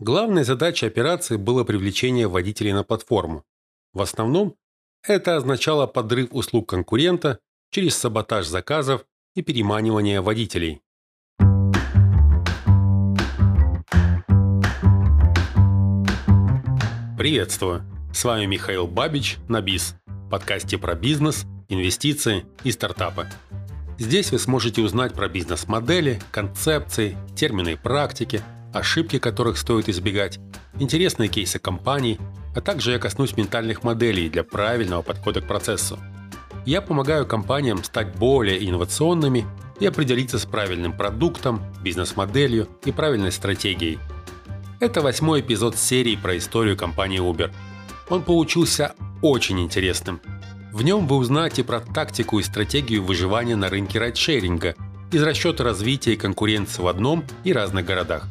Главной задачей операции было привлечение водителей на платформу. В основном это означало подрыв услуг конкурента через саботаж заказов и переманивание водителей. Приветствую! С вами Михаил Бабич на БИЗ, подкасте про бизнес, инвестиции и стартапы. Здесь вы сможете узнать про бизнес-модели, концепции, термины и практики, ошибки которых стоит избегать, интересные кейсы компаний, а также я коснусь ментальных моделей для правильного подхода к процессу. Я помогаю компаниям стать более инновационными и определиться с правильным продуктом, бизнес-моделью и правильной стратегией. Это восьмой эпизод серии про историю компании Uber. Он получился очень интересным – в нем вы узнаете про тактику и стратегию выживания на рынке райдшеринга из расчета развития и конкуренции в одном и разных городах.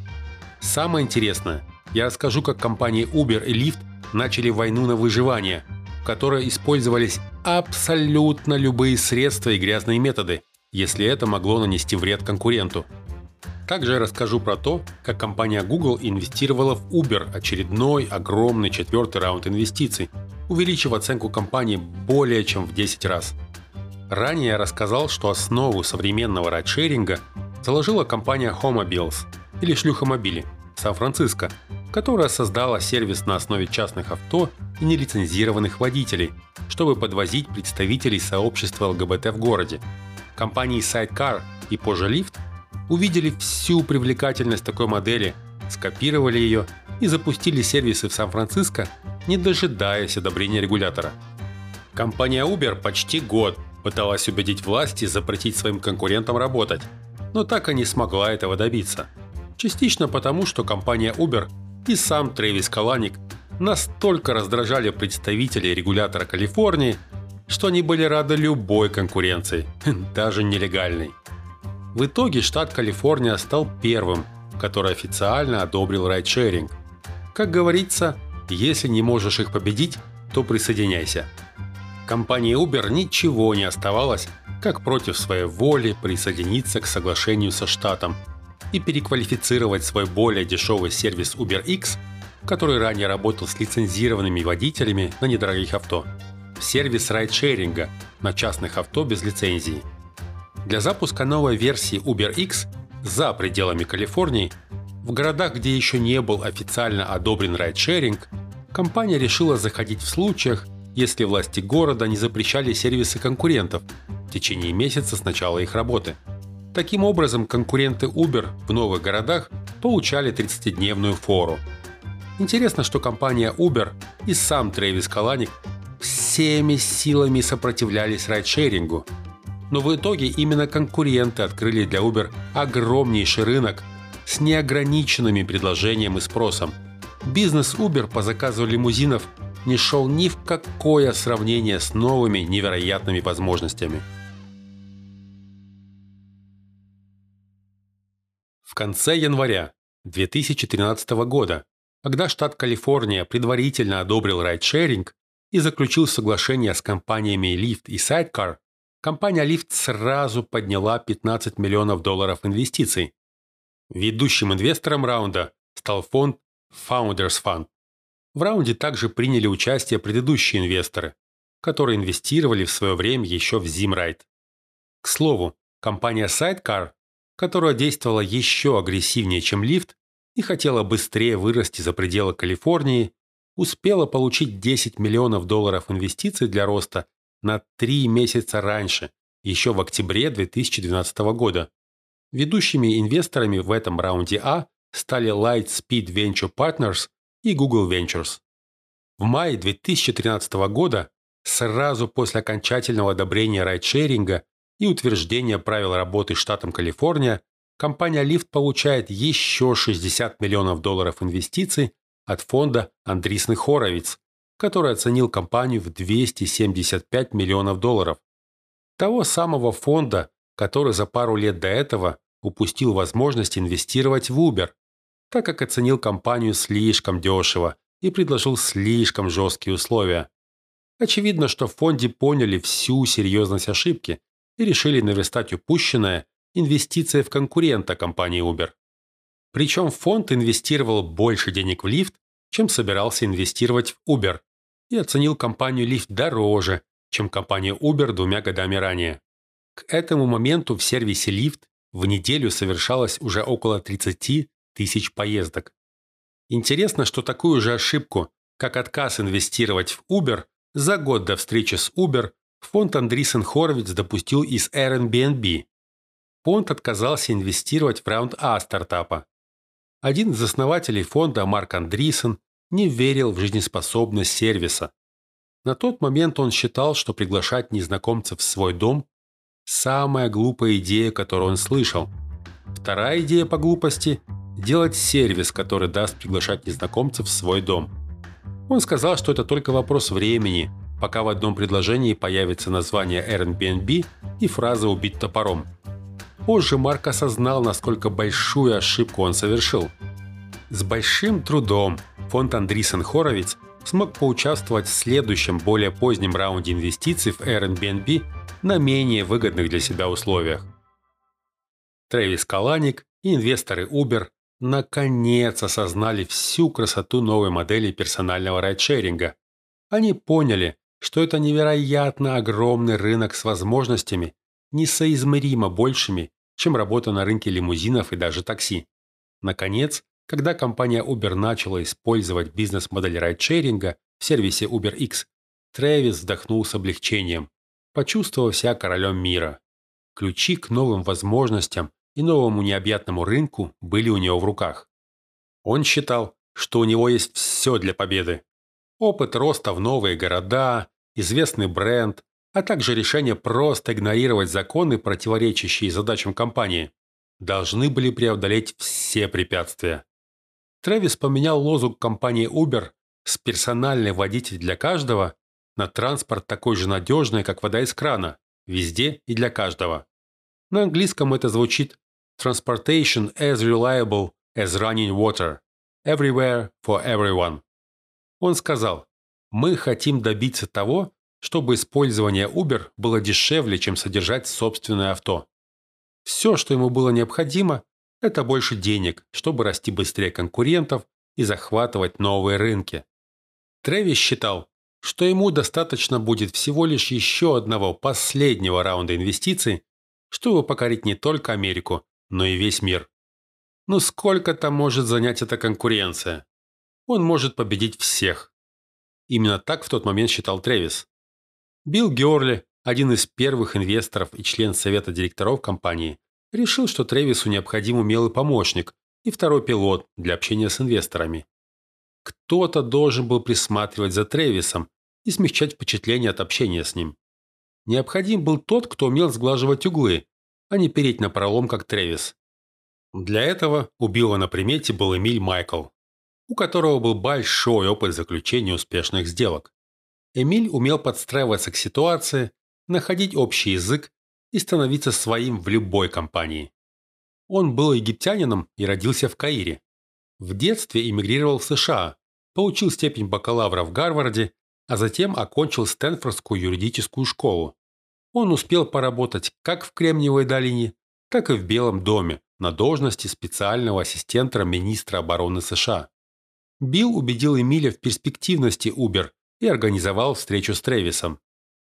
Самое интересное, я расскажу, как компании Uber и Lyft начали войну на выживание, в которой использовались абсолютно любые средства и грязные методы, если это могло нанести вред конкуренту. Также я расскажу про то, как компания Google инвестировала в Uber очередной огромный четвертый раунд инвестиций – увеличив оценку компании более чем в 10 раз. Ранее я рассказал, что основу современного райдшеринга заложила компания Homobiles или Шлюхомобили Сан-Франциско, которая создала сервис на основе частных авто и нелицензированных водителей, чтобы подвозить представителей сообщества ЛГБТ в городе. Компании Sidecar и позже Lyft увидели всю привлекательность такой модели, скопировали ее и запустили сервисы в Сан-Франциско, не дожидаясь одобрения регулятора. Компания Uber почти год пыталась убедить власти запретить своим конкурентам работать, но так и не смогла этого добиться. Частично потому, что компания Uber и сам Трэвис Каланик настолько раздражали представителей регулятора Калифорнии, что они были рады любой конкуренции, даже нелегальной. В итоге штат Калифорния стал первым, который официально одобрил райдшеринг – как говорится, если не можешь их победить, то присоединяйся. Компании Uber ничего не оставалось, как против своей воли присоединиться к соглашению со штатом и переквалифицировать свой более дешевый сервис UberX, который ранее работал с лицензированными водителями на недорогих авто, в сервис райдшеринга на частных авто без лицензии. Для запуска новой версии UberX за пределами Калифорнии в городах, где еще не был официально одобрен райдшеринг, компания решила заходить в случаях, если власти города не запрещали сервисы конкурентов в течение месяца с начала их работы. Таким образом, конкуренты Uber в новых городах получали 30-дневную фору. Интересно, что компания Uber и сам Трэвис Каланик всеми силами сопротивлялись райдшерингу. Но в итоге именно конкуренты открыли для Uber огромнейший рынок с неограниченными предложением и спросом. Бизнес Uber по заказу лимузинов не шел ни в какое сравнение с новыми невероятными возможностями. Конце января 2013 года, когда штат Калифорния предварительно одобрил райдшеринг и заключил соглашение с компаниями Lyft и Sidecar, компания Lyft сразу подняла 15 миллионов долларов инвестиций, Ведущим инвестором раунда стал фонд Founders Fund. В раунде также приняли участие предыдущие инвесторы, которые инвестировали в свое время еще в Zimride. К слову, компания Sidecar, которая действовала еще агрессивнее, чем Lyft и хотела быстрее вырасти за пределы Калифорнии, успела получить 10 миллионов долларов инвестиций для роста на 3 месяца раньше, еще в октябре 2012 года. Ведущими инвесторами в этом раунде А стали Lightspeed Venture Partners и Google Ventures. В мае 2013 года, сразу после окончательного одобрения райдшеринга и утверждения правил работы штатом Калифорния, компания Lyft получает еще 60 миллионов долларов инвестиций от фонда Андрисны Хоровиц, который оценил компанию в 275 миллионов долларов. Того самого фонда, который за пару лет до этого упустил возможность инвестировать в Uber, так как оценил компанию слишком дешево и предложил слишком жесткие условия. Очевидно, что в фонде поняли всю серьезность ошибки и решили наверстать упущенное инвестиция в конкурента компании Uber. Причем фонд инвестировал больше денег в лифт, чем собирался инвестировать в Uber, и оценил компанию Lyft дороже, чем компанию Uber двумя годами ранее. К этому моменту в сервисе Lyft в неделю совершалось уже около 30 тысяч поездок. Интересно, что такую же ошибку, как отказ инвестировать в Uber, за год до встречи с Uber фонд Андрисен Хоровиц допустил из Airbnb. Фонд отказался инвестировать в раунд А стартапа. Один из основателей фонда, Марк Андрисен, не верил в жизнеспособность сервиса. На тот момент он считал, что приглашать незнакомцев в свой дом – самая глупая идея, которую он слышал. Вторая идея по глупости – делать сервис, который даст приглашать незнакомцев в свой дом. Он сказал, что это только вопрос времени, пока в одном предложении появится название Airbnb и фраза «убить топором». Позже Марк осознал, насколько большую ошибку он совершил. С большим трудом фонд Андрисен Хоровиц смог поучаствовать в следующем, более позднем раунде инвестиций в Airbnb на менее выгодных для себя условиях. Трэвис Каланик и инвесторы Uber наконец осознали всю красоту новой модели персонального райдшеринга. Они поняли, что это невероятно огромный рынок с возможностями, несоизмеримо большими, чем работа на рынке лимузинов и даже такси. Наконец, когда компания Uber начала использовать бизнес-модель райдшеринга в сервисе UberX, Трэвис вздохнул с облегчением, почувствовав себя королем мира. Ключи к новым возможностям и новому необъятному рынку были у него в руках. Он считал, что у него есть все для победы. Опыт роста в новые города, известный бренд, а также решение просто игнорировать законы, противоречащие задачам компании, должны были преодолеть все препятствия. Трэвис поменял лозунг компании Uber с «персональный водитель для каждого» на транспорт такой же надежный, как вода из крана, везде и для каждого. На английском это звучит «Transportation as reliable as running water. Everywhere for everyone». Он сказал, «Мы хотим добиться того, чтобы использование Uber было дешевле, чем содержать собственное авто. Все, что ему было необходимо, это больше денег, чтобы расти быстрее конкурентов и захватывать новые рынки. Трэвис считал, что ему достаточно будет всего лишь еще одного последнего раунда инвестиций, чтобы покорить не только Америку, но и весь мир. Ну сколько там может занять эта конкуренция? Он может победить всех. Именно так в тот момент считал Трэвис. Билл Георли, один из первых инвесторов и член совета директоров компании, решил, что Трэвису необходим умелый помощник и второй пилот для общения с инвесторами. Кто-то должен был присматривать за Трэвисом и смягчать впечатление от общения с ним. Необходим был тот, кто умел сглаживать углы, а не переть на пролом, как Трэвис. Для этого у Билла на примете был Эмиль Майкл, у которого был большой опыт заключения успешных сделок. Эмиль умел подстраиваться к ситуации, находить общий язык и становиться своим в любой компании. Он был египтянином и родился в Каире. В детстве эмигрировал в США, получил степень бакалавра в Гарварде, а затем окончил Стэнфордскую юридическую школу. Он успел поработать как в Кремниевой долине, так и в Белом доме на должности специального ассистента министра обороны США. Билл убедил Эмиля в перспективности Uber и организовал встречу с Трэвисом.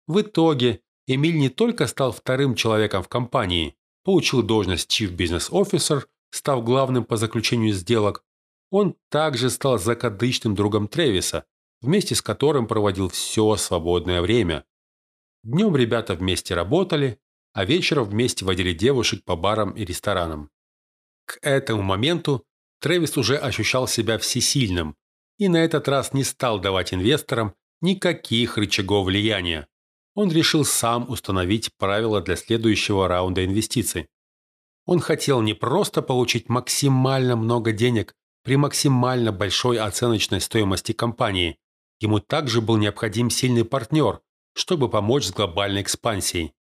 В итоге Эмиль не только стал вторым человеком в компании, получил должность Chief Business Officer, став главным по заключению сделок, он также стал закадычным другом Трэвиса, вместе с которым проводил все свободное время. Днем ребята вместе работали, а вечером вместе водили девушек по барам и ресторанам. К этому моменту Трэвис уже ощущал себя всесильным и на этот раз не стал давать инвесторам никаких рычагов влияния. Он решил сам установить правила для следующего раунда инвестиций. Он хотел не просто получить максимально много денег при максимально большой оценочной стоимости компании. Ему также был необходим сильный партнер, чтобы помочь с глобальной экспансией.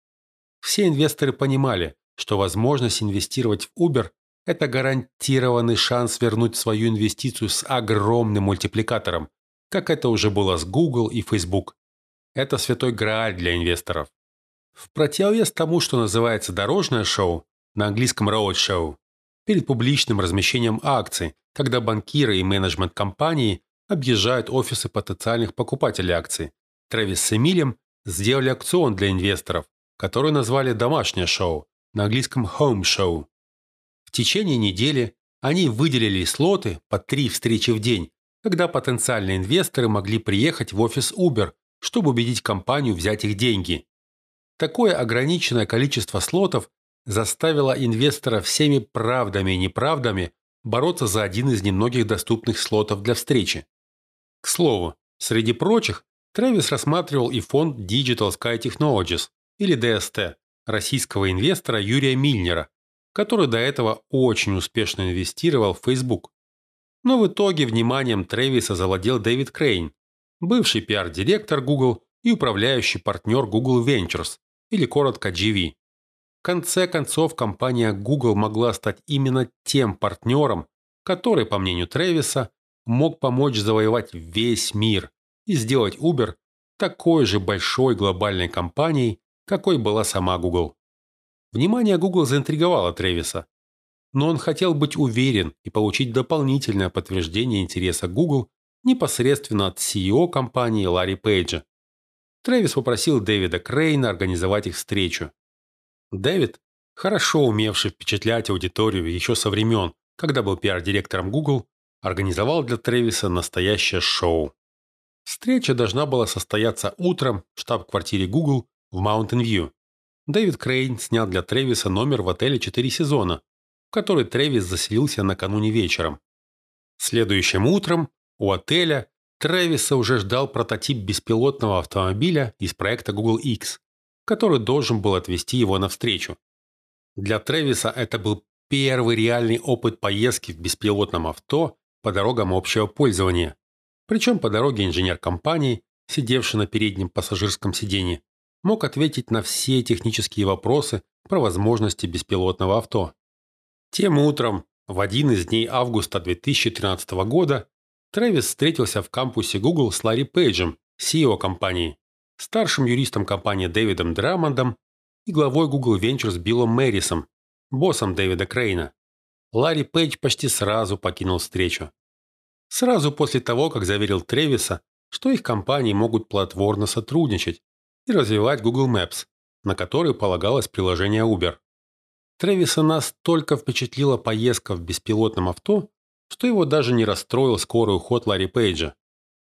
Все инвесторы понимали, что возможность инвестировать в Uber – это гарантированный шанс вернуть свою инвестицию с огромным мультипликатором, как это уже было с Google и Facebook. Это святой грааль для инвесторов. В противовес тому, что называется дорожное шоу, на английском road show, перед публичным размещением акций, когда банкиры и менеджмент компании объезжают офисы потенциальных покупателей акций. Трэвис с Эмилем сделали аукцион для инвесторов, который назвали «домашнее шоу», на английском «home show». В течение недели они выделили слоты по три встречи в день, когда потенциальные инвесторы могли приехать в офис Uber, чтобы убедить компанию взять их деньги. Такое ограниченное количество слотов заставило инвестора всеми правдами и неправдами бороться за один из немногих доступных слотов для встречи. К слову, среди прочих, Трэвис рассматривал и фонд Digital Sky Technologies, или DST, российского инвестора Юрия Мильнера, который до этого очень успешно инвестировал в Facebook. Но в итоге вниманием Трэвиса завладел Дэвид Крейн, бывший пиар-директор Google и управляющий партнер Google Ventures, или коротко GV. В конце концов, компания Google могла стать именно тем партнером, который, по мнению Трэвиса, мог помочь завоевать весь мир и сделать Uber такой же большой глобальной компанией, какой была сама Google. Внимание Google заинтриговало Трэвиса, но он хотел быть уверен и получить дополнительное подтверждение интереса Google непосредственно от CEO компании Ларри Пейджа. Трэвис попросил Дэвида Крейна организовать их встречу. Дэвид, хорошо умевший впечатлять аудиторию еще со времен, когда был пиар-директором Google, организовал для Трэвиса настоящее шоу. Встреча должна была состояться утром в штаб-квартире Google в Маунтин-Вью. Дэвид Крейн снял для Трэвиса номер в отеле «Четыре сезона», в который Трэвис заселился накануне вечером. Следующим утром у отеля Трэвиса уже ждал прототип беспилотного автомобиля из проекта Google X, который должен был отвезти его навстречу. Для Трэвиса это был первый реальный опыт поездки в беспилотном авто по дорогам общего пользования. Причем по дороге инженер компании, сидевший на переднем пассажирском сиденье, мог ответить на все технические вопросы про возможности беспилотного авто. Тем утром, в один из дней августа 2013 года, Трэвис встретился в кампусе Google с Ларри Пейджем, CEO компании, старшим юристом компании Дэвидом Драмондом и главой Google Ventures Биллом Мэрисом, боссом Дэвида Крейна. Ларри Пейдж почти сразу покинул встречу. Сразу после того, как заверил Тревиса, что их компании могут плодотворно сотрудничать и развивать Google Maps, на который полагалось приложение Uber. Тревиса настолько впечатлила поездка в беспилотном авто, что его даже не расстроил скорый уход Ларри Пейджа.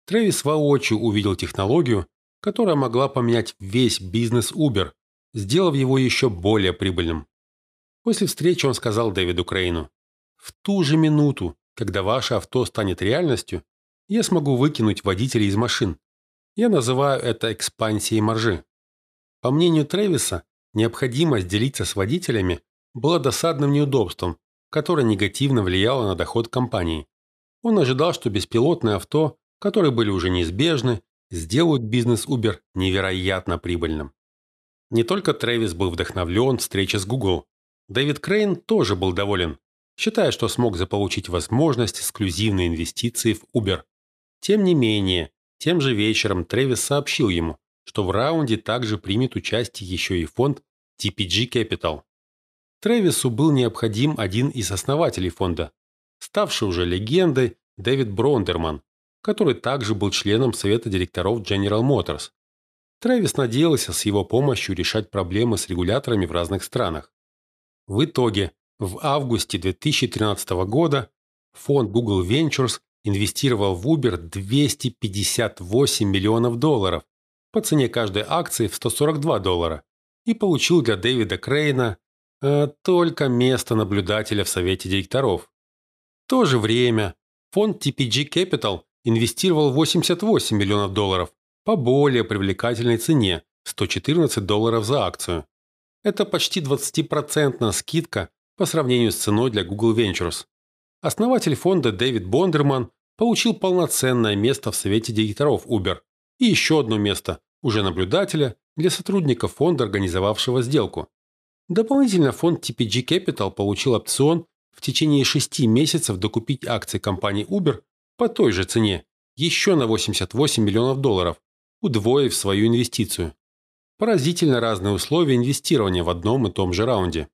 Трэвис воочию увидел технологию, которая могла поменять весь бизнес Uber, сделав его еще более прибыльным. После встречи он сказал Дэвиду Крейну, «В ту же минуту, когда ваше авто станет реальностью, я смогу выкинуть водителей из машин. Я называю это экспансией маржи». По мнению Трэвиса, необходимость делиться с водителями была досадным неудобством, которое негативно влияло на доход компании. Он ожидал, что беспилотные авто, которые были уже неизбежны, сделают бизнес Uber невероятно прибыльным. Не только Трэвис был вдохновлен встречей с Google. Дэвид Крейн тоже был доволен, считая, что смог заполучить возможность эксклюзивной инвестиции в Uber. Тем не менее, тем же вечером Трэвис сообщил ему, что в раунде также примет участие еще и фонд TPG Capital. Трэвису был необходим один из основателей фонда, ставший уже легендой Дэвид Брондерман, который также был членом совета директоров General Motors. Трэвис надеялся с его помощью решать проблемы с регуляторами в разных странах. В итоге, в августе 2013 года фонд Google Ventures инвестировал в Uber 258 миллионов долларов по цене каждой акции в 142 доллара и получил для Дэвида Крейна э, только место наблюдателя в совете директоров. В то же время фонд TPG Capital инвестировал 88 миллионов долларов по более привлекательной цене – 114 долларов за акцию. Это почти 20% скидка по сравнению с ценой для Google Ventures. Основатель фонда Дэвид Бондерман получил полноценное место в совете директоров Uber и еще одно место, уже наблюдателя, для сотрудников фонда, организовавшего сделку. Дополнительно фонд TPG Capital получил опцион в течение шести месяцев докупить акции компании Uber по той же цене, еще на 88 миллионов долларов, удвоив свою инвестицию. Поразительно разные условия инвестирования в одном и том же раунде.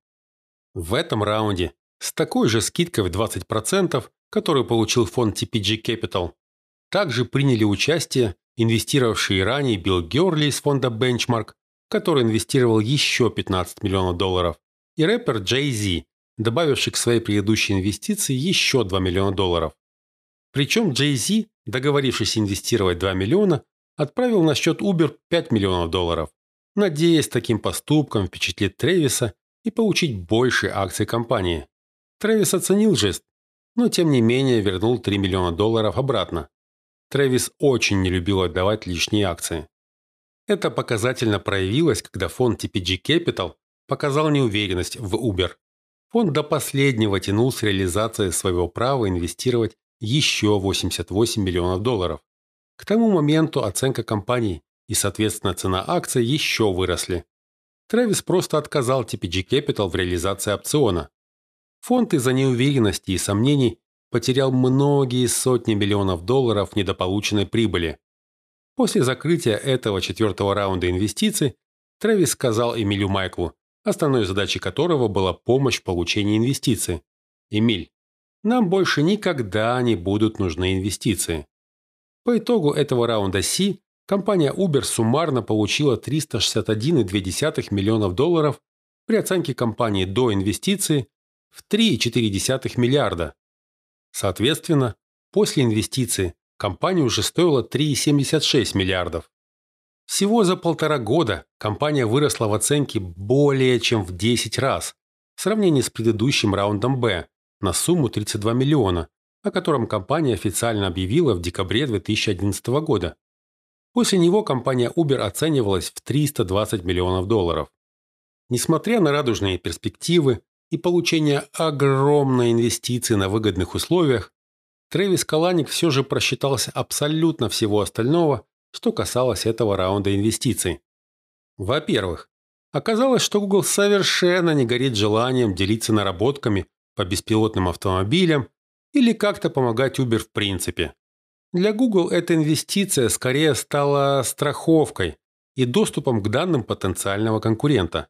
В этом раунде с такой же скидкой в 20%, которую получил фонд TPG Capital. Также приняли участие инвестировавшие ранее Билл Герли из фонда Benchmark, который инвестировал еще 15 миллионов долларов, и рэпер Jay Z, добавивший к своей предыдущей инвестиции еще 2 миллиона долларов. Причем Jay Z, договорившись инвестировать 2 миллиона, отправил на счет Uber 5 миллионов долларов, надеясь таким поступком впечатлить Трэвиса и получить больше акций компании. Трэвис оценил жест, но тем не менее вернул 3 миллиона долларов обратно. Трэвис очень не любил отдавать лишние акции. Это показательно проявилось, когда фонд TPG Capital показал неуверенность в Uber. Фонд до последнего тянул с реализацией своего права инвестировать еще 88 миллионов долларов. К тому моменту оценка компании и, соответственно, цена акций еще выросли. Трэвис просто отказал TPG Capital в реализации опциона. Фонд из-за неуверенности и сомнений потерял многие сотни миллионов долларов недополученной прибыли. После закрытия этого четвертого раунда инвестиций Трэвис сказал Эмилю Майклу, основной задачей которого была помощь в получении инвестиций. «Эмиль, нам больше никогда не будут нужны инвестиции». По итогу этого раунда C компания Uber суммарно получила 361,2 миллионов долларов при оценке компании до инвестиции в 3,4 миллиарда. Соответственно, после инвестиции компания уже стоила 3,76 миллиардов. Всего за полтора года компания выросла в оценке более чем в 10 раз в сравнении с предыдущим раундом «Б» на сумму 32 миллиона, о котором компания официально объявила в декабре 2011 года. После него компания Uber оценивалась в 320 миллионов долларов. Несмотря на радужные перспективы, и получения огромной инвестиции на выгодных условиях, Трэвис Каланик все же просчитался абсолютно всего остального, что касалось этого раунда инвестиций. Во-первых, оказалось, что Google совершенно не горит желанием делиться наработками по беспилотным автомобилям или как-то помогать Uber в принципе. Для Google эта инвестиция скорее стала страховкой и доступом к данным потенциального конкурента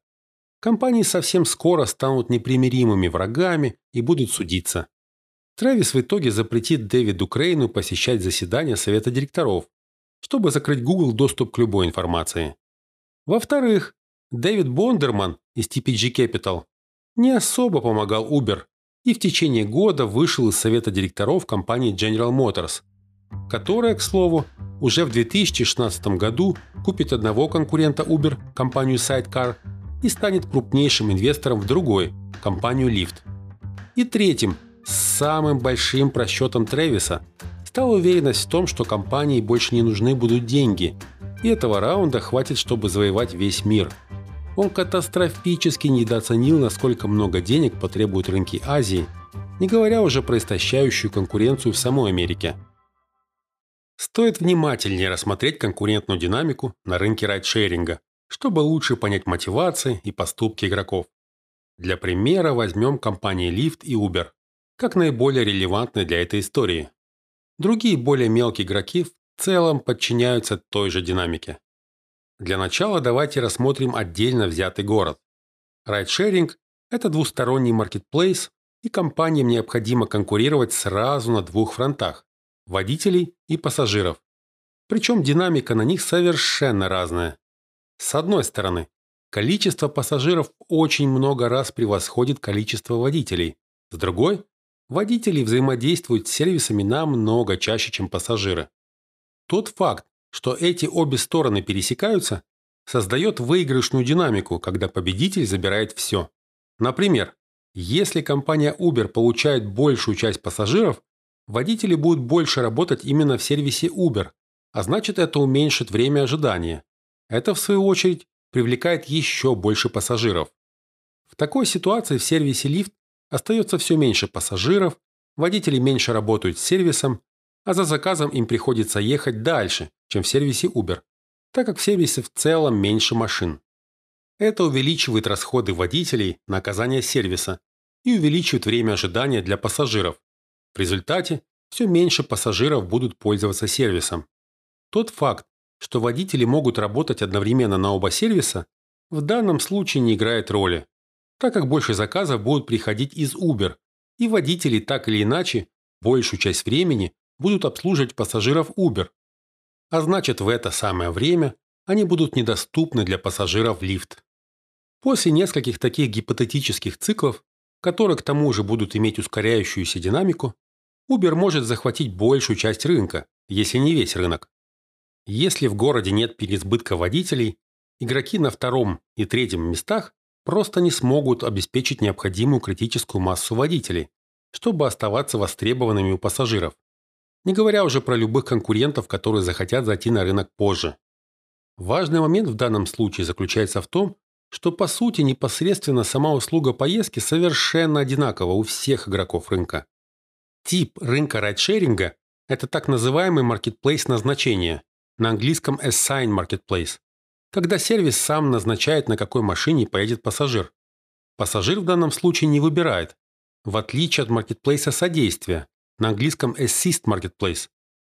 компании совсем скоро станут непримиримыми врагами и будут судиться. Трэвис в итоге запретит Дэвиду Крейну посещать заседания Совета директоров, чтобы закрыть Google доступ к любой информации. Во-вторых, Дэвид Бондерман из TPG Capital не особо помогал Uber и в течение года вышел из Совета директоров компании General Motors, которая, к слову, уже в 2016 году купит одного конкурента Uber, компанию Sidecar, и станет крупнейшим инвестором в другой, компанию Lyft. И третьим, самым большим просчетом Трэвиса, стала уверенность в том, что компании больше не нужны будут деньги, и этого раунда хватит, чтобы завоевать весь мир. Он катастрофически недооценил, насколько много денег потребуют рынки Азии, не говоря уже про истощающую конкуренцию в самой Америке. Стоит внимательнее рассмотреть конкурентную динамику на рынке райдшеринга, чтобы лучше понять мотивации и поступки игроков. Для примера возьмем компании Lyft и Uber, как наиболее релевантные для этой истории. Другие более мелкие игроки в целом подчиняются той же динамике. Для начала давайте рассмотрим отдельно взятый город. Райдшеринг – это двусторонний маркетплейс, и компаниям необходимо конкурировать сразу на двух фронтах – водителей и пассажиров. Причем динамика на них совершенно разная. С одной стороны, количество пассажиров очень много раз превосходит количество водителей. С другой, водители взаимодействуют с сервисами намного чаще, чем пассажиры. Тот факт, что эти обе стороны пересекаются, создает выигрышную динамику, когда победитель забирает все. Например, если компания Uber получает большую часть пассажиров, водители будут больше работать именно в сервисе Uber, а значит это уменьшит время ожидания. Это, в свою очередь, привлекает еще больше пассажиров. В такой ситуации в сервисе лифт остается все меньше пассажиров, водители меньше работают с сервисом, а за заказом им приходится ехать дальше, чем в сервисе Uber, так как в сервисе в целом меньше машин. Это увеличивает расходы водителей на оказание сервиса и увеличивает время ожидания для пассажиров. В результате все меньше пассажиров будут пользоваться сервисом. Тот факт, что водители могут работать одновременно на оба сервиса, в данном случае не играет роли, так как больше заказов будут приходить из Uber, И водители так или иначе большую часть времени будут обслуживать пассажиров Uber. А значит, в это самое время они будут недоступны для пассажиров лифт. После нескольких таких гипотетических циклов, которые к тому же будут иметь ускоряющуюся динамику, Uber может захватить большую часть рынка, если не весь рынок. Если в городе нет переизбытка водителей, игроки на втором и третьем местах просто не смогут обеспечить необходимую критическую массу водителей, чтобы оставаться востребованными у пассажиров. Не говоря уже про любых конкурентов, которые захотят зайти на рынок позже. Важный момент в данном случае заключается в том, что по сути непосредственно сама услуга поездки совершенно одинакова у всех игроков рынка. Тип рынка райдшеринга – это так называемый marketplace назначения, на английском assign marketplace, когда сервис сам назначает, на какой машине поедет пассажир. Пассажир в данном случае не выбирает, в отличие от маркетплейса содействия, на английском assist marketplace,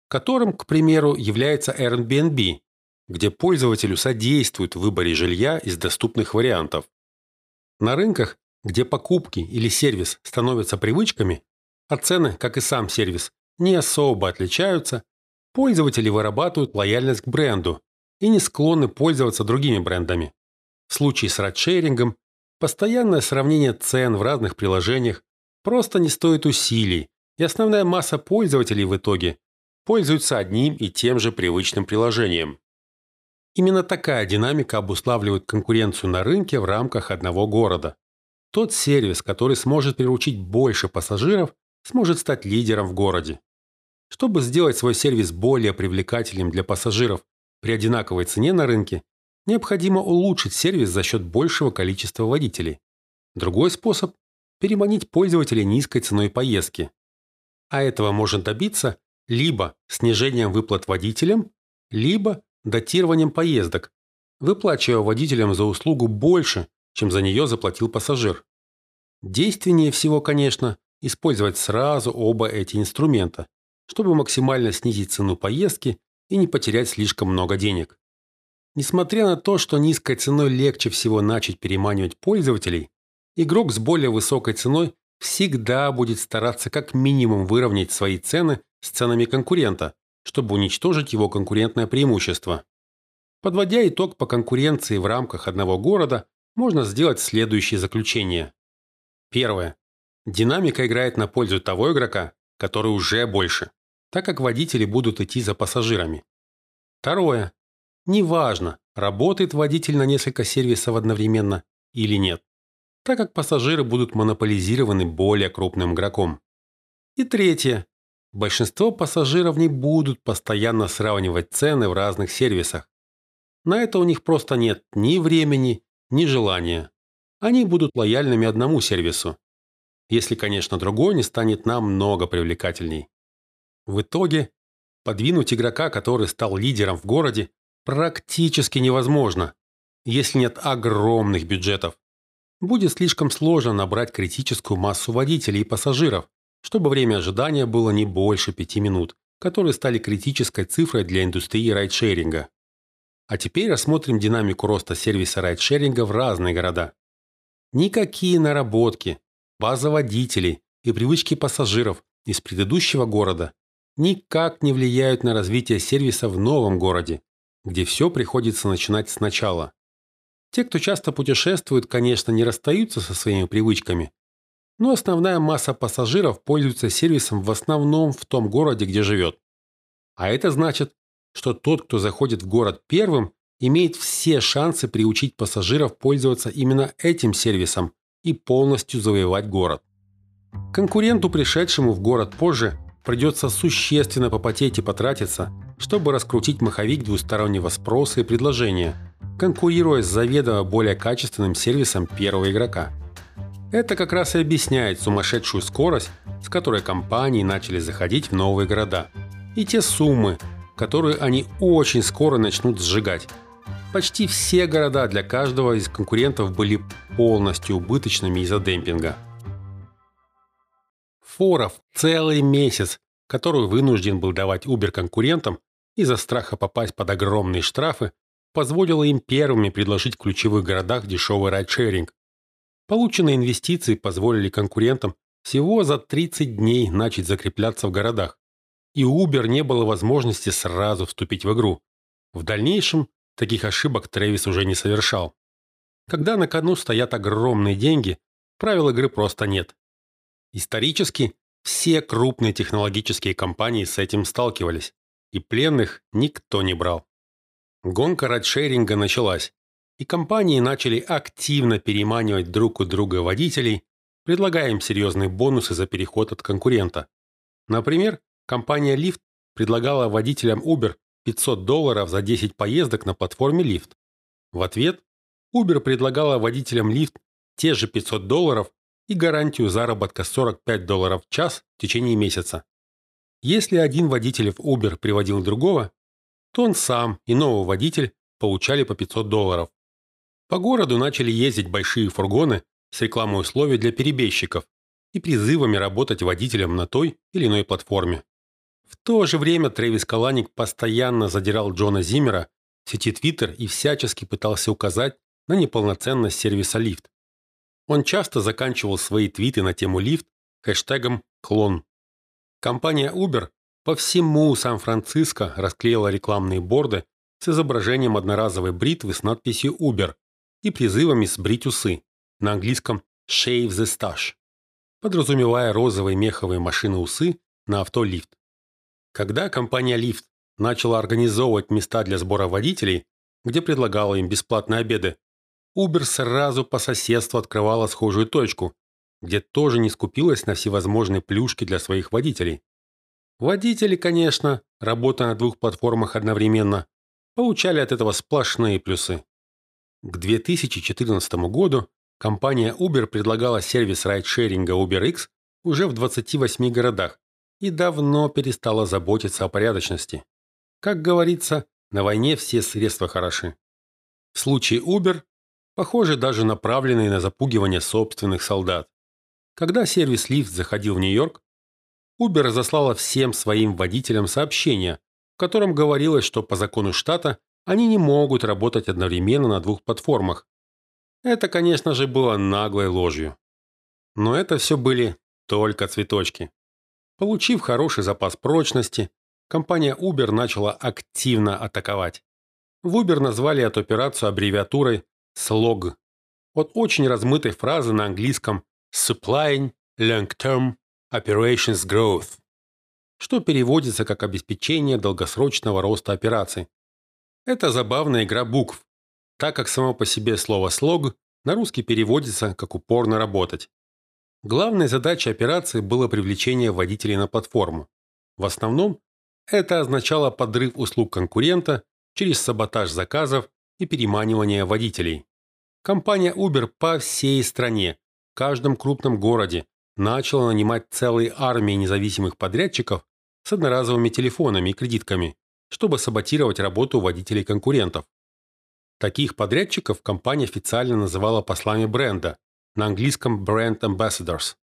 которым, к примеру, является Airbnb, где пользователю содействуют в выборе жилья из доступных вариантов. На рынках, где покупки или сервис становятся привычками, а цены, как и сам сервис, не особо отличаются, пользователи вырабатывают лояльность к бренду и не склонны пользоваться другими брендами. В случае с райдшерингом постоянное сравнение цен в разных приложениях просто не стоит усилий, и основная масса пользователей в итоге пользуются одним и тем же привычным приложением. Именно такая динамика обуславливает конкуренцию на рынке в рамках одного города. Тот сервис, который сможет приручить больше пассажиров, сможет стать лидером в городе. Чтобы сделать свой сервис более привлекательным для пассажиров при одинаковой цене на рынке, необходимо улучшить сервис за счет большего количества водителей. Другой способ – переманить пользователей низкой ценой поездки. А этого можно добиться либо снижением выплат водителям, либо датированием поездок, выплачивая водителям за услугу больше, чем за нее заплатил пассажир. Действеннее всего, конечно, использовать сразу оба эти инструмента, чтобы максимально снизить цену поездки и не потерять слишком много денег. Несмотря на то, что низкой ценой легче всего начать переманивать пользователей, игрок с более высокой ценой всегда будет стараться как минимум выровнять свои цены с ценами конкурента, чтобы уничтожить его конкурентное преимущество. Подводя итог по конкуренции в рамках одного города, можно сделать следующие заключения. Первое. Динамика играет на пользу того игрока, который уже больше, так как водители будут идти за пассажирами. Второе. Неважно, работает водитель на несколько сервисов одновременно или нет, так как пассажиры будут монополизированы более крупным игроком. И третье. Большинство пассажиров не будут постоянно сравнивать цены в разных сервисах. На это у них просто нет ни времени, ни желания. Они будут лояльными одному сервису. Если, конечно, другой не станет намного привлекательней. В итоге, подвинуть игрока, который стал лидером в городе, практически невозможно, если нет огромных бюджетов. Будет слишком сложно набрать критическую массу водителей и пассажиров, чтобы время ожидания было не больше пяти минут, которые стали критической цифрой для индустрии райдшеринга. А теперь рассмотрим динамику роста сервиса райдшеринга в разные города. Никакие наработки, база водителей и привычки пассажиров из предыдущего города никак не влияют на развитие сервиса в новом городе, где все приходится начинать сначала. Те, кто часто путешествует, конечно, не расстаются со своими привычками, но основная масса пассажиров пользуется сервисом в основном в том городе, где живет. А это значит, что тот, кто заходит в город первым, имеет все шансы приучить пассажиров пользоваться именно этим сервисом и полностью завоевать город. Конкуренту, пришедшему в город позже, придется существенно попотеть и потратиться, чтобы раскрутить маховик двустороннего спроса и предложения, конкурируя с заведомо более качественным сервисом первого игрока – это как раз и объясняет сумасшедшую скорость, с которой компании начали заходить в новые города. И те суммы, которые они очень скоро начнут сжигать. Почти все города для каждого из конкурентов были полностью убыточными из-за демпинга. Форов целый месяц, который вынужден был давать Uber конкурентам из-за страха попасть под огромные штрафы, позволило им первыми предложить в ключевых городах дешевый райдшеринг, Полученные инвестиции позволили конкурентам всего за 30 дней начать закрепляться в городах, и у Uber не было возможности сразу вступить в игру. В дальнейшем таких ошибок Трэвис уже не совершал. Когда на кону стоят огромные деньги, правил игры просто нет. Исторически все крупные технологические компании с этим сталкивались, и пленных никто не брал. Гонка райдшеринга началась, и компании начали активно переманивать друг у друга водителей, предлагая им серьезные бонусы за переход от конкурента. Например, компания Lyft предлагала водителям Uber 500 долларов за 10 поездок на платформе Lyft. В ответ Uber предлагала водителям Lyft те же 500 долларов и гарантию заработка 45 долларов в час в течение месяца. Если один водитель в Uber приводил другого, то он сам и новый водитель получали по 500 долларов. По городу начали ездить большие фургоны с рекламой условий для перебежчиков и призывами работать водителем на той или иной платформе. В то же время Трэвис Каланик постоянно задирал Джона Зиммера в сети Twitter и всячески пытался указать на неполноценность сервиса Lyft. Он часто заканчивал свои твиты на тему Lyft хэштегом «клон». Компания Uber по всему Сан-Франциско расклеила рекламные борды с изображением одноразовой бритвы с надписью Uber и призывами сбрить усы, на английском «shave the stash», подразумевая розовые меховые машины-усы на авто Lyft. Когда компания Lyft начала организовывать места для сбора водителей, где предлагала им бесплатные обеды, Uber сразу по соседству открывала схожую точку, где тоже не скупилась на всевозможные плюшки для своих водителей. Водители, конечно, работая на двух платформах одновременно, получали от этого сплошные плюсы. К 2014 году компания Uber предлагала сервис райдшеринга UberX уже в 28 городах, и давно перестала заботиться о порядочности. Как говорится, на войне все средства хороши. В случае Uber, похоже, даже направленные на запугивание собственных солдат. Когда сервис Lyft заходил в Нью-Йорк, Uber разослала всем своим водителям сообщение, в котором говорилось, что по закону штата они не могут работать одновременно на двух платформах. Это, конечно же, было наглой ложью. Но это все были только цветочки. Получив хороший запас прочности, компания Uber начала активно атаковать. В Uber назвали эту операцию аббревиатурой SLOG от очень размытой фразы на английском Supplying Long-Term Operations Growth, что переводится как обеспечение долгосрочного роста операций. Это забавная игра букв, так как само по себе слово «слог» на русский переводится как «упорно работать». Главной задачей операции было привлечение водителей на платформу. В основном это означало подрыв услуг конкурента через саботаж заказов и переманивание водителей. Компания Uber по всей стране, в каждом крупном городе, начала нанимать целые армии независимых подрядчиков с одноразовыми телефонами и кредитками, чтобы саботировать работу водителей конкурентов. Таких подрядчиков компания официально называла послами бренда, на английском Brand Ambassadors,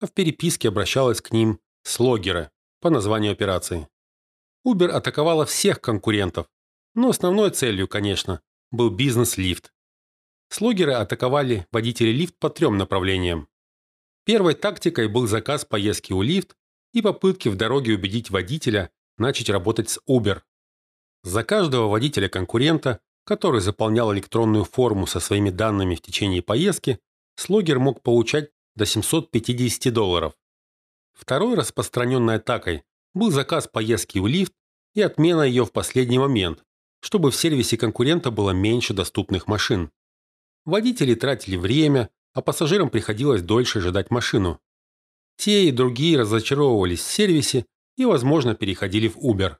а в переписке обращалась к ним слогеры по названию операции. Uber атаковала всех конкурентов, но основной целью, конечно, был бизнес-лифт. Слогеры атаковали водителей лифт по трем направлениям. Первой тактикой был заказ поездки у лифт и попытки в дороге убедить водителя начать работать с Uber. За каждого водителя-конкурента, который заполнял электронную форму со своими данными в течение поездки, слогер мог получать до 750 долларов. Второй распространенной атакой был заказ поездки в лифт и отмена ее в последний момент, чтобы в сервисе конкурента было меньше доступных машин. Водители тратили время, а пассажирам приходилось дольше ждать машину. Те и другие разочаровывались в сервисе и, возможно, переходили в Uber.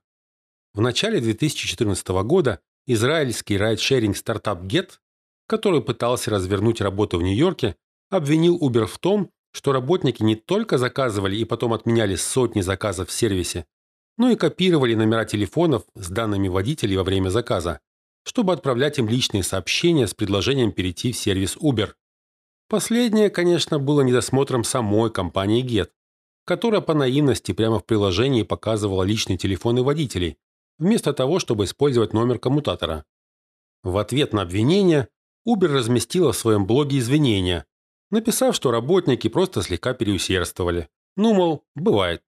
В начале 2014 года израильский райдшеринг стартап Get который пытался развернуть работу в Нью-Йорке, обвинил Uber в том, что работники не только заказывали и потом отменяли сотни заказов в сервисе, но и копировали номера телефонов с данными водителей во время заказа, чтобы отправлять им личные сообщения с предложением перейти в сервис Uber. Последнее, конечно, было недосмотром самой компании Get, которая по наивности прямо в приложении показывала личные телефоны водителей, вместо того, чтобы использовать номер коммутатора. В ответ на обвинение Uber разместила в своем блоге извинения, написав, что работники просто слегка переусердствовали. Ну, мол, бывает.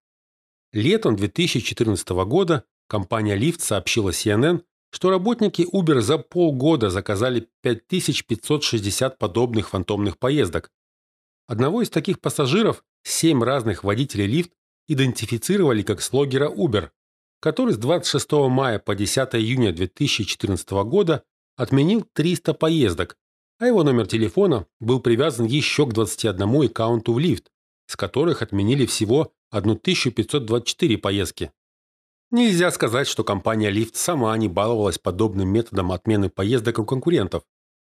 Летом 2014 года компания Lyft сообщила CNN, что работники Uber за полгода заказали 5560 подобных фантомных поездок. Одного из таких пассажиров семь разных водителей Lyft идентифицировали как слогера Uber, который с 26 мая по 10 июня 2014 года отменил 300 поездок, а его номер телефона был привязан еще к 21 аккаунту в Lyft, с которых отменили всего 1524 поездки. Нельзя сказать, что компания Lyft сама не баловалась подобным методом отмены поездок у конкурентов,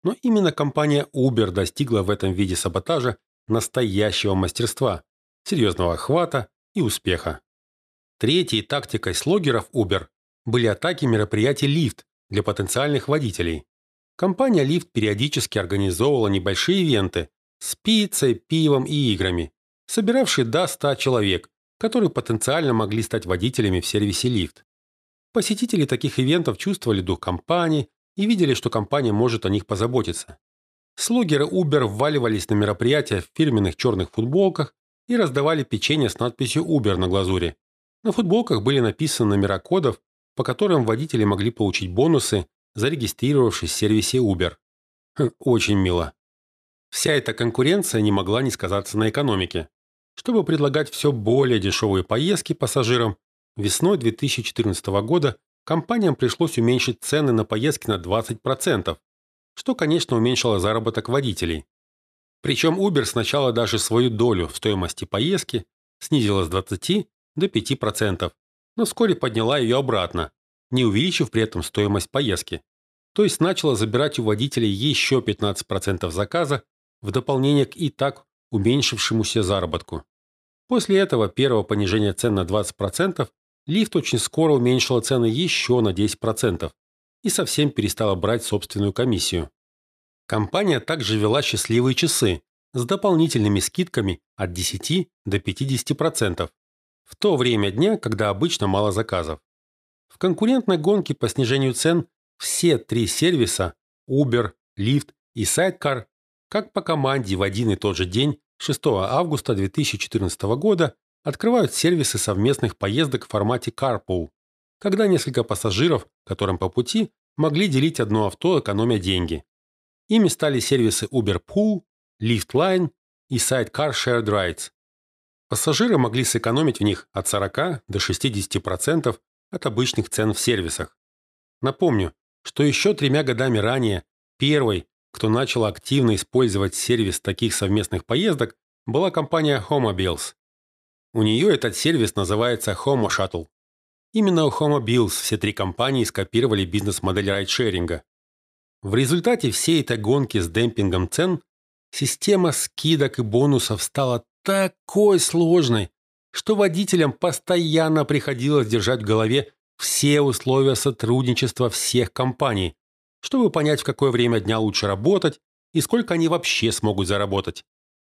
но именно компания Uber достигла в этом виде саботажа настоящего мастерства, серьезного охвата и успеха. Третьей тактикой слогеров Uber были атаки мероприятий Lyft для потенциальных водителей. Компания Lyft периодически организовывала небольшие ивенты с пиццей, пивом и играми, собиравшие до 100 человек, которые потенциально могли стать водителями в сервисе Lyft. Посетители таких ивентов чувствовали дух компании и видели, что компания может о них позаботиться. Слогеры Uber вваливались на мероприятия в фирменных черных футболках и раздавали печенье с надписью Uber на глазури. На футболках были написаны номера кодов, по которым водители могли получить бонусы, зарегистрировавшись в сервисе Uber. Хм, очень мило. Вся эта конкуренция не могла не сказаться на экономике. Чтобы предлагать все более дешевые поездки пассажирам, весной 2014 года компаниям пришлось уменьшить цены на поездки на 20%, что, конечно, уменьшило заработок водителей. Причем Uber сначала даже свою долю в стоимости поездки снизила с 20 до 5%, но вскоре подняла ее обратно, не увеличив при этом стоимость поездки. То есть начала забирать у водителей еще 15% заказа в дополнение к и так уменьшившемуся заработку. После этого первого понижения цен на 20% лифт очень скоро уменьшила цены еще на 10% и совсем перестала брать собственную комиссию. Компания также вела счастливые часы с дополнительными скидками от 10 до 50% в то время дня, когда обычно мало заказов. В конкурентной гонке по снижению цен все три сервиса Uber, Lyft и Sidecar как по команде в один и тот же день 6 августа 2014 года открывают сервисы совместных поездок в формате Carpool, когда несколько пассажиров, которым по пути, могли делить одно авто, экономя деньги. Ими стали сервисы Uber Pool, Lyft Line и Sidecar Shared Rides. Пассажиры могли сэкономить в них от 40 до 60% от обычных цен в сервисах. Напомню, что еще тремя годами ранее первой, кто начал активно использовать сервис таких совместных поездок, была компания Homobiles. У нее этот сервис называется Homo Shuttle. Именно у Homobiles все три компании скопировали бизнес-модель райдшеринга. В результате всей этой гонки с демпингом цен система скидок и бонусов стала такой сложной, что водителям постоянно приходилось держать в голове все условия сотрудничества всех компаний, чтобы понять, в какое время дня лучше работать и сколько они вообще смогут заработать.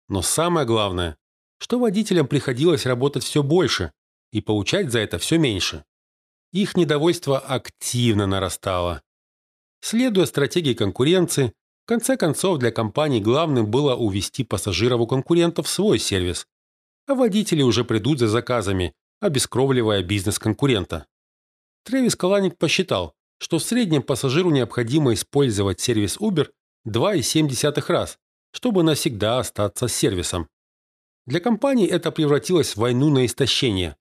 Но самое главное, что водителям приходилось работать все больше и получать за это все меньше. Их недовольство активно нарастало. Следуя стратегии конкуренции, в конце концов для компаний главным было увести пассажиров у конкурентов в свой сервис, а водители уже придут за заказами, обескровливая бизнес конкурента. Трэвис Каланик посчитал, что в среднем пассажиру необходимо использовать сервис Uber 2,7 раз, чтобы навсегда остаться с сервисом. Для компаний это превратилось в войну на истощение.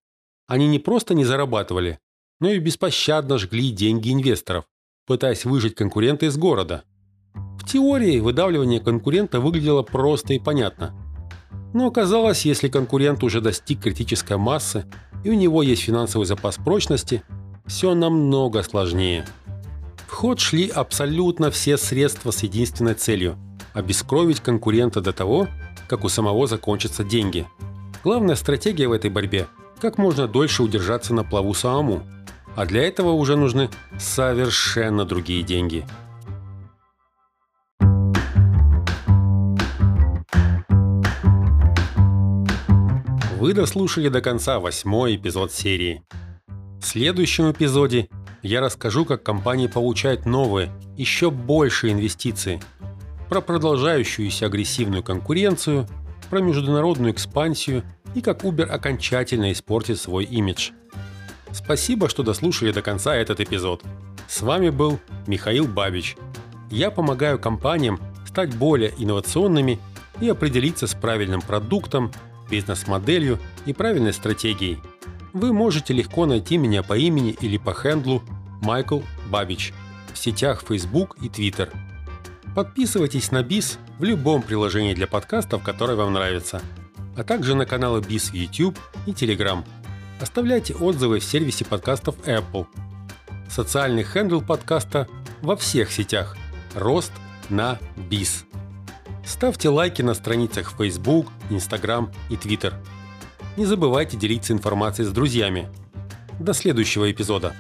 Они не просто не зарабатывали, но и беспощадно жгли деньги инвесторов, пытаясь выжить конкурента из города. В теории выдавливание конкурента выглядело просто и понятно. Но оказалось, если конкурент уже достиг критической массы и у него есть финансовый запас прочности – все намного сложнее. В ход шли абсолютно все средства с единственной целью – обескровить конкурента до того, как у самого закончатся деньги. Главная стратегия в этой борьбе – как можно дольше удержаться на плаву самому. А для этого уже нужны совершенно другие деньги. Вы дослушали до конца восьмой эпизод серии. В следующем эпизоде я расскажу, как компании получают новые, еще большие инвестиции. про продолжающуюся агрессивную конкуренцию, про международную экспансию и как Uber окончательно испортит свой имидж. Спасибо, что дослушали до конца этот эпизод. С вами был Михаил Бабич. Я помогаю компаниям стать более инновационными и определиться с правильным продуктом, бизнес-моделью и правильной стратегией. Вы можете легко найти меня по имени или по хендлу Майкл Бабич в сетях Facebook и Twitter. Подписывайтесь на БИС в любом приложении для подкастов, которое вам нравится, а также на каналы БИС в YouTube и Telegram. Оставляйте отзывы в сервисе подкастов Apple. Социальный handle подкаста во всех сетях. Рост на БИС. Ставьте лайки на страницах Facebook, Instagram и Twitter. Не забывайте делиться информацией с друзьями. До следующего эпизода.